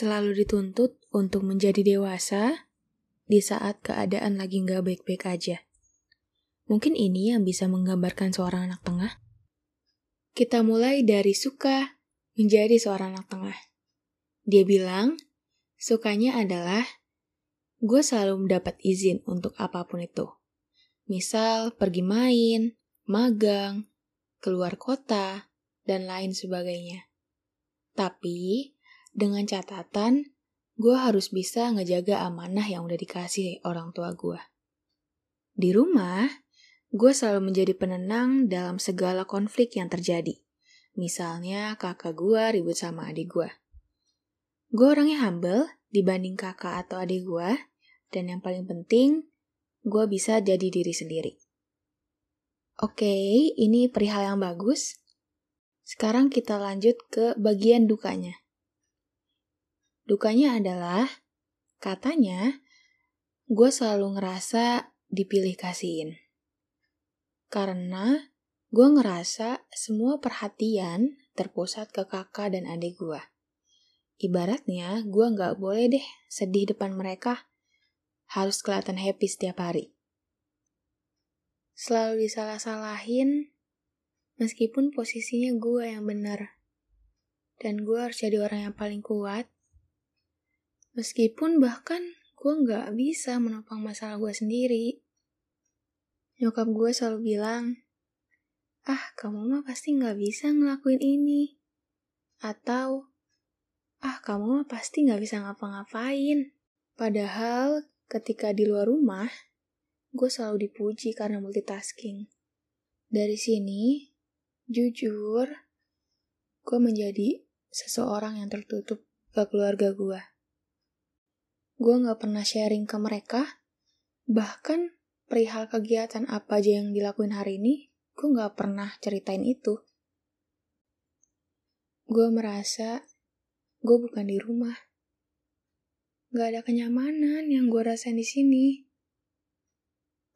selalu dituntut untuk menjadi dewasa di saat keadaan lagi nggak baik-baik aja. Mungkin ini yang bisa menggambarkan seorang anak tengah. Kita mulai dari suka menjadi seorang anak tengah. Dia bilang, sukanya adalah gue selalu mendapat izin untuk apa pun itu. Misal pergi main, magang, keluar kota, dan lain sebagainya. Tapi, dengan catatan, gue harus bisa ngejaga amanah yang udah dikasih orang tua gue. Di rumah, gue selalu menjadi penenang dalam segala konflik yang terjadi. Misalnya kakak gue ribut sama adik gue. Gue orangnya humble dibanding kakak atau adik gue, dan yang paling penting, gue bisa jadi diri sendiri. Oke, ini perihal yang bagus. Sekarang kita lanjut ke bagian dukanya. Dukanya adalah, katanya, gue selalu ngerasa dipilih kasihin. Karena gue ngerasa semua perhatian terpusat ke kakak dan adik gue. Ibaratnya, gue nggak boleh deh sedih depan mereka harus kelihatan happy setiap hari. Selalu disalah-salahin, meskipun posisinya gue yang benar. Dan gue harus jadi orang yang paling kuat. Meskipun bahkan gue gak bisa menopang masalah gue sendiri. Nyokap gue selalu bilang, ah kamu mah pasti gak bisa ngelakuin ini. Atau, ah kamu mah pasti gak bisa ngapa-ngapain. Padahal ketika di luar rumah, gue selalu dipuji karena multitasking. Dari sini, jujur, gue menjadi seseorang yang tertutup ke keluarga gue. Gue gak pernah sharing ke mereka, bahkan perihal kegiatan apa aja yang dilakuin hari ini, gue gak pernah ceritain itu. Gue merasa gue bukan di rumah Gak ada kenyamanan yang gue rasain di sini.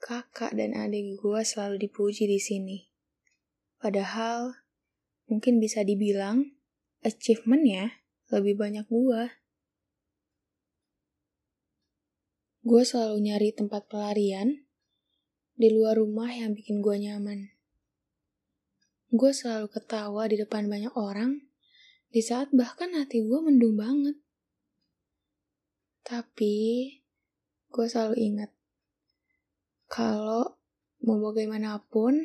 Kakak dan adik gue selalu dipuji di sini. Padahal, mungkin bisa dibilang, achievementnya lebih banyak gue. Gue selalu nyari tempat pelarian di luar rumah yang bikin gue nyaman. Gue selalu ketawa di depan banyak orang, di saat bahkan hati gue mendung banget. Tapi gue selalu ingat kalau mau bagaimanapun,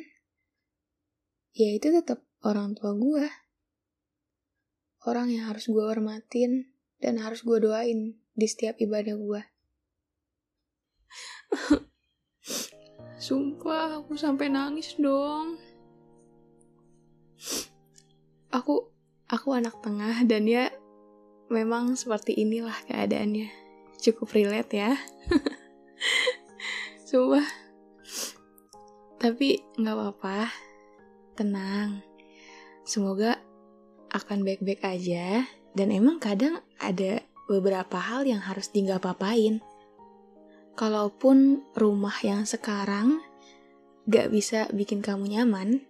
ya itu tetap orang tua gue. Orang yang harus gue hormatin dan harus gue doain di setiap ibadah gue. Sumpah, aku sampai nangis dong. Aku aku anak tengah dan ya memang seperti inilah keadaannya. Cukup relate ya. Sumpah. Tapi nggak apa-apa. Tenang. Semoga akan baik-baik aja. Dan emang kadang ada beberapa hal yang harus di papain Kalaupun rumah yang sekarang gak bisa bikin kamu nyaman,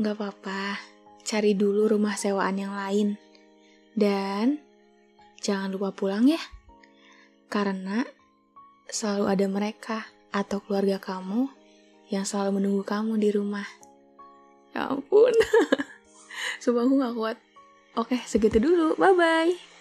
gak apa-apa, cari dulu rumah sewaan yang lain. Dan jangan lupa pulang ya. Karena selalu ada mereka atau keluarga kamu yang selalu menunggu kamu di rumah. Ya ampun. Sumpah aku gak kuat. Oke, segitu dulu. Bye-bye.